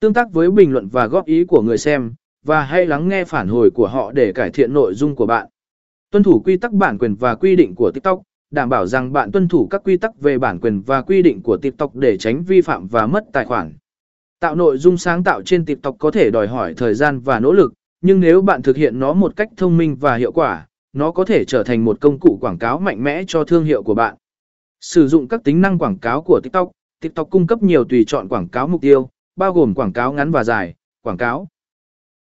Tương tác với bình luận và góp ý của người xem, và hãy lắng nghe phản hồi của họ để cải thiện nội dung của bạn. Tuân thủ quy tắc bản quyền và quy định của TikTok, đảm bảo rằng bạn tuân thủ các quy tắc về bản quyền và quy định của TikTok để tránh vi phạm và mất tài khoản. Tạo nội dung sáng tạo trên TikTok có thể đòi hỏi thời gian và nỗ lực, nhưng nếu bạn thực hiện nó một cách thông minh và hiệu quả, nó có thể trở thành một công cụ quảng cáo mạnh mẽ cho thương hiệu của bạn. Sử dụng các tính năng quảng cáo của TikTok, TikTok cung cấp nhiều tùy chọn quảng cáo mục tiêu, bao gồm quảng cáo ngắn và dài, quảng cáo